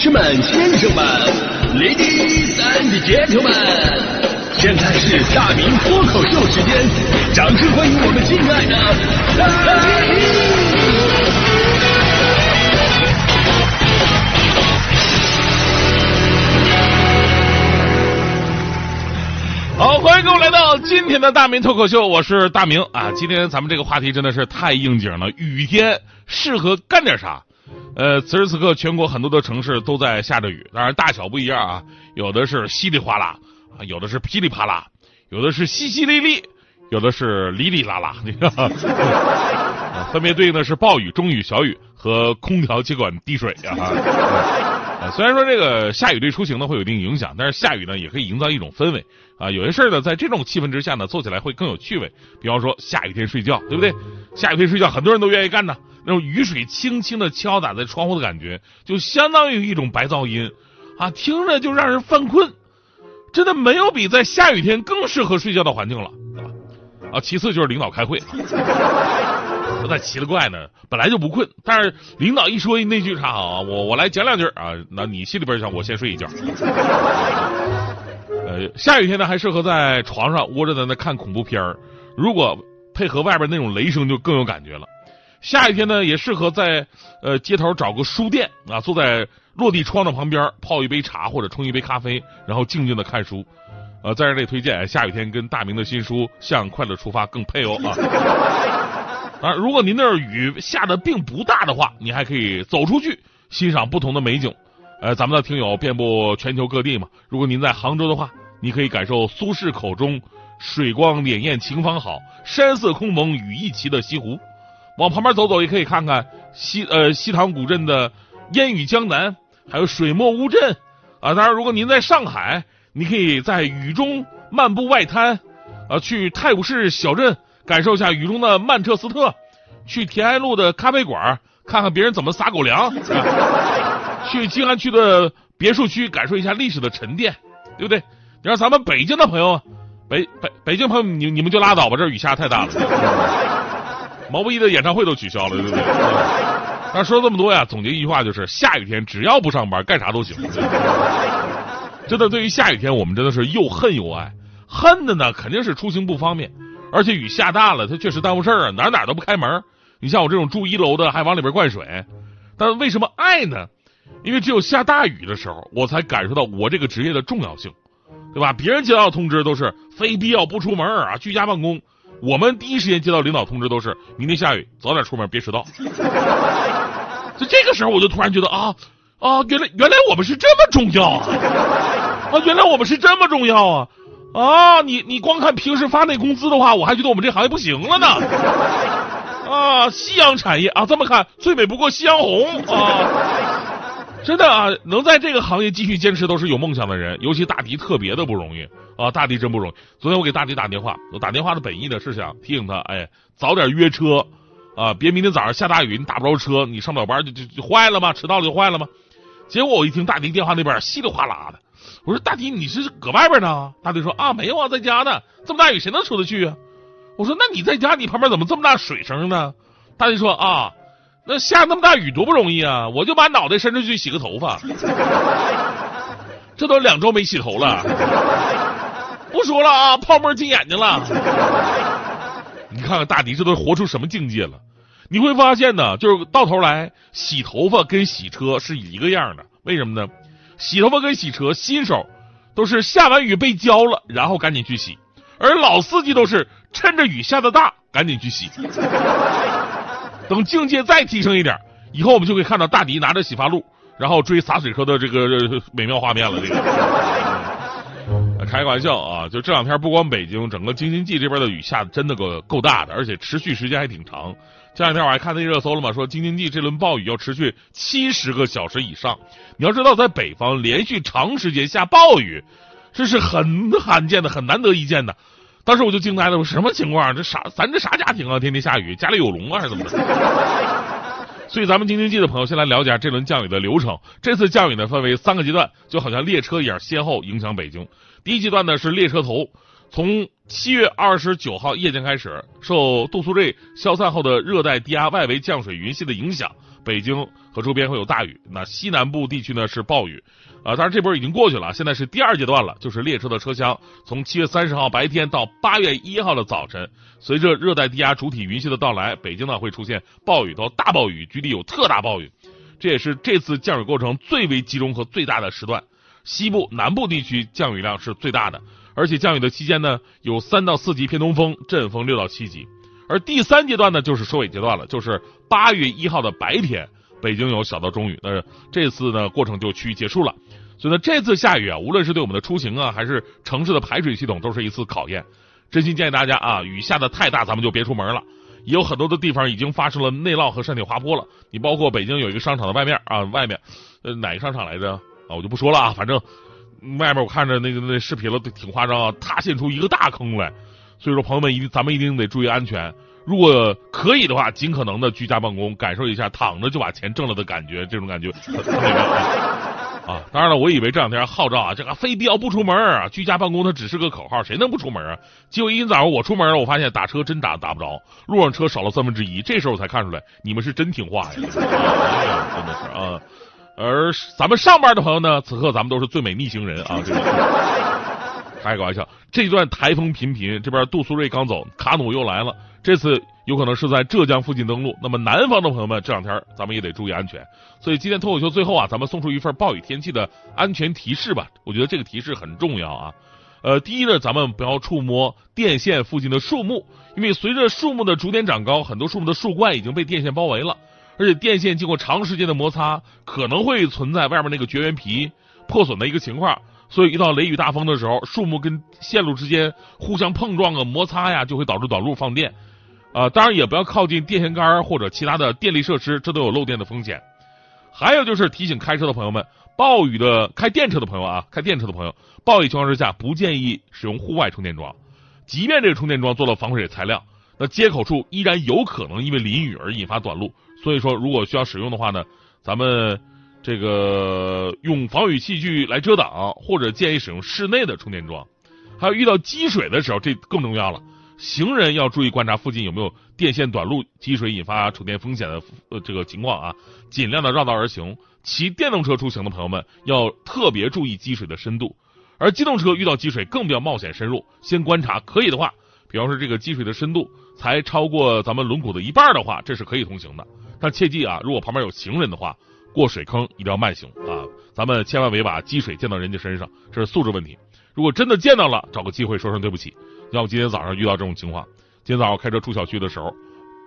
士们、先生们，Ladies and Gentlemen，现在是大明脱口秀时间，掌声欢迎我们敬爱的！好，欢迎各位来到今天的大明脱口秀，我是大明啊。今天咱们这个话题真的是太应景了，雨天适合干点啥？呃，此时此刻，全国很多的城市都在下着雨，当然大小不一样啊，有的是稀里哗啦，啊，有的是噼里啪啦，有的是淅淅沥沥，有的是哩哩啦啦，你看，啊分别对应的是暴雨、中雨、小雨和空调接管滴水啊、啊。虽然说这个下雨对出行呢会有一定影响，但是下雨呢也可以营造一种氛围啊。有些事儿呢，在这种气氛之下呢，做起来会更有趣味。比方说下雨天睡觉，对不对？下雨天睡觉，很多人都愿意干呢。那种雨水轻轻的敲打在窗户的感觉，就相当于一种白噪音啊，听着就让人犯困。真的没有比在下雨天更适合睡觉的环境了，啊，其次就是领导开会。那奇了怪呢，本来就不困，但是领导一说那句啥啊，我我来讲两句啊，那你心里边想我先睡一觉。呃，下雨天呢还适合在床上窝着在那看恐怖片儿，如果配合外边那种雷声就更有感觉了。下雨天呢也适合在呃街头找个书店啊，坐在落地窗的旁边泡一杯茶或者冲一杯咖啡，然后静静的看书。呃，在这里推荐下雨天跟大明的新书《向快乐出发》更配哦啊。啊，如果您那儿雨下的并不大的话，你还可以走出去欣赏不同的美景。呃，咱们的听友遍布全球各地嘛。如果您在杭州的话，你可以感受苏轼口中“水光潋滟晴方好，山色空蒙雨亦奇”的西湖。往旁边走走，也可以看看西呃西塘古镇的烟雨江南，还有水墨乌镇啊。当然，如果您在上海，你可以在雨中漫步外滩，啊，去泰晤士小镇感受一下雨中的曼彻斯特，去田安路的咖啡馆看看别人怎么撒狗粮，啊、去静安区的别墅区感受一下历史的沉淀，对不对？你让咱们北京的朋友，北北北京朋友，你你们就拉倒吧，这雨下太大了。毛不易的演唱会都取消了，对不对？那说这么多呀，总结一句话就是：下雨天只要不上班，干啥都行。真的，对于下雨天，我们真的是又恨又爱。恨的呢，肯定是出行不方便，而且雨下大了，它确实耽误事儿啊，哪哪都不开门。你像我这种住一楼的，还往里边灌水。但为什么爱呢？因为只有下大雨的时候，我才感受到我这个职业的重要性，对吧？别人接到通知都是非必要不出门啊，居家办公。我们第一时间接到领导通知都是明天下雨，早点出门，别迟到。就这个时候，我就突然觉得啊啊，原来原来我们是这么重要啊啊，原来我们是这么重要啊啊！你你光看平时发那工资的话，我还觉得我们这行业不行了呢。啊，夕阳产业啊，这么看最美不过夕阳红啊！真的啊，能在这个行业继续坚持都是有梦想的人，尤其大迪特别的不容易啊！大迪真不容易。昨天我给大迪打电话，我打电话的本意呢是想提醒他，哎，早点约车啊，别明天早上下大雨你打不着车，你上不了班就就就坏了吗？迟到了就坏了吗？结果我一听大迪电话那边稀里哗啦的，我说大迪你是搁外边呢？大迪说啊没有啊，在家呢。这么大雨谁能出得去啊？我说那你在家你旁边怎么这么大水声呢？大迪说啊。那下那么大雨多不容易啊！我就把脑袋伸出去洗个头发，这都两周没洗头了。不说了啊，泡沫进眼睛了。你看看大迪，这都活出什么境界了？你会发现呢，就是到头来洗头发跟洗车是一个样的。为什么呢？洗头发跟洗车，新手都是下完雨被浇了，然后赶紧去洗；而老司机都是趁着雨下的大，赶紧去洗。等境界再提升一点，以后我们就可以看到大迪拿着洗发露，然后追洒水车的这个美妙画面了。这个，开个玩笑啊！就这两天，不光北京，整个京津冀这边的雨下的真的够够大的，而且持续时间还挺长。这两天我还看那热搜了嘛，说京津冀这轮暴雨要持续七十个小时以上。你要知道，在北方连续长时间下暴雨，这是很罕见的、很难得一见的。当时我就惊呆了，我什么情况？这啥？咱这啥家庭啊？天天下雨，家里有龙啊，还是怎么着？所以咱们京津冀的朋友先来了解下这轮降雨的流程。这次降雨呢分为三个阶段，就好像列车一样，先后影响北京。第一阶段呢是列车头，从七月二十九号夜间开始，受杜苏芮消散后的热带低压外围降水云系的影响，北京和周边会有大雨，那西南部地区呢是暴雨。啊，当然这波已经过去了，现在是第二阶段了，就是列车的车厢从七月三十号白天到八月一号的早晨，随着热带低压主体云系的到来，北京呢会出现暴雨到大暴雨，局地有特大暴雨。这也是这次降雨过程最为集中和最大的时段，西部、南部地区降雨量是最大的，而且降雨的期间呢有三到四级偏东风，阵风六到七级。而第三阶段呢就是收尾阶段了，就是八月一号的白天，北京有小到中雨，那这次呢过程就趋于结束了。所以呢这次下雨啊，无论是对我们的出行啊，还是城市的排水系统，都是一次考验。真心建议大家啊，雨下的太大，咱们就别出门了。也有很多的地方已经发生了内涝和山体滑坡了。你包括北京有一个商场的外面啊，外面，呃，哪个商场来着啊？我就不说了啊。反正外面我看着那个那视频了，挺夸张啊，塌陷出一个大坑来。所以说，朋友们一定咱们一定得注意安全。如果可以的话，尽可能的居家办公，感受一下躺着就把钱挣了的感觉，这种感觉。啊，当然了，我以为这两天号召啊，这个非必要不出门啊，居家办公它只是个口号，谁能不出门啊？结果一早上我出门了，我发现打车真打打不着，路上车少了三分之一，这时候我才看出来，你们是真听话呀，真的是啊。而咱们上班的朋友呢，此刻咱们都是最美逆行人啊，这个开个玩笑。这段台风频频，这边杜苏芮刚走，卡努又来了，这次。有可能是在浙江附近登陆，那么南方的朋友们这两天咱们也得注意安全。所以今天脱口秀最后啊，咱们送出一份暴雨天气的安全提示吧。我觉得这个提示很重要啊。呃，第一呢，咱们不要触摸电线附近的树木，因为随着树木的逐年长高，很多树木的树冠已经被电线包围了，而且电线经过长时间的摩擦，可能会存在外面那个绝缘皮破损的一个情况。所以遇到雷雨大风的时候，树木跟线路之间互相碰撞啊、摩擦呀，就会导致短路放电。啊，当然也不要靠近电线杆或者其他的电力设施，这都有漏电的风险。还有就是提醒开车的朋友们，暴雨的开电车的朋友啊，开电车的朋友，暴雨情况之下不建议使用户外充电桩。即便这个充电桩做了防水材料，那接口处依然有可能因为淋雨而引发短路。所以说，如果需要使用的话呢，咱们这个用防雨器具来遮挡，或者建议使用室内的充电桩。还有遇到积水的时候，这更重要了。行人要注意观察附近有没有电线短路、积水引发触电风险的呃这个情况啊，尽量的绕道而行。骑电动车出行的朋友们要特别注意积水的深度，而机动车遇到积水更不要冒险深入，先观察，可以的话，比方说这个积水的深度才超过咱们轮毂的一半的话，这是可以通行的。但切记啊，如果旁边有行人的话，过水坑一定要慢行啊，咱们千万别把积水溅到人家身上，这是素质问题。如果真的溅到了，找个机会说声对不起。像我今天早上遇到这种情况，今天早上我开车出小区的时候，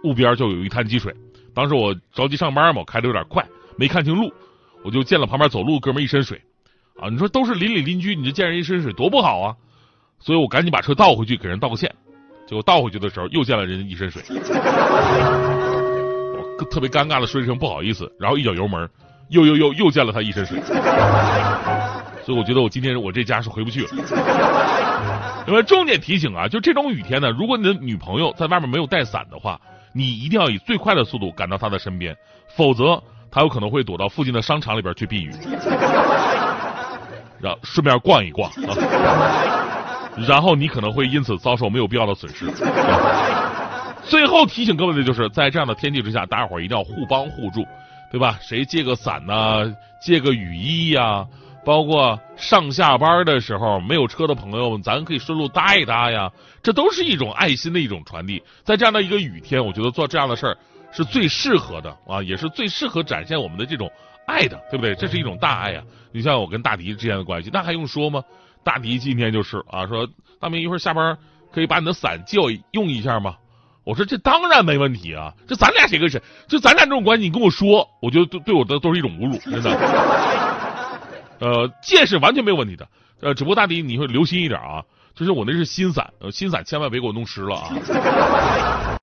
路边就有一滩积水。当时我着急上班嘛，我开的有点快，没看清路，我就溅了旁边走路哥们一身水。啊，你说都是邻里邻居，你就溅人一身水多不好啊！所以我赶紧把车倒回去给人道个歉。结果倒回去的时候又溅了人一身水，我特别尴尬的说一声不好意思，然后一脚油门，又又又又溅了他一身水。所以我觉得我今天我这家是回不去了。因为重点提醒啊，就这种雨天呢，如果你的女朋友在外面没有带伞的话，你一定要以最快的速度赶到她的身边，否则她有可能会躲到附近的商场里边去避雨，然后顺便逛一逛啊，然后你可能会因此遭受没有必要的损失。最后提醒各位的就是在这样的天气之下，大家伙一定要互帮互助，对吧？谁借个伞呢？借个雨衣呀？包括上下班的时候没有车的朋友们，咱可以顺路搭一搭呀，这都是一种爱心的一种传递。在这样的一个雨天，我觉得做这样的事儿是最适合的啊，也是最适合展现我们的这种爱的，对不对？这是一种大爱呀。你像我跟大迪之间的关系，那还用说吗？大迪今天就是啊，说大明一会儿下班可以把你的伞借我用一下吗？我说这当然没问题啊，这咱俩谁跟谁？就咱俩这种关系，你跟我说，我觉得对对我的都是一种侮辱，真的。呃，借是完全没有问题的，呃，只不过大迪你会留心一点啊，就是我那是心伞，呃，新伞千万别给我弄湿了啊。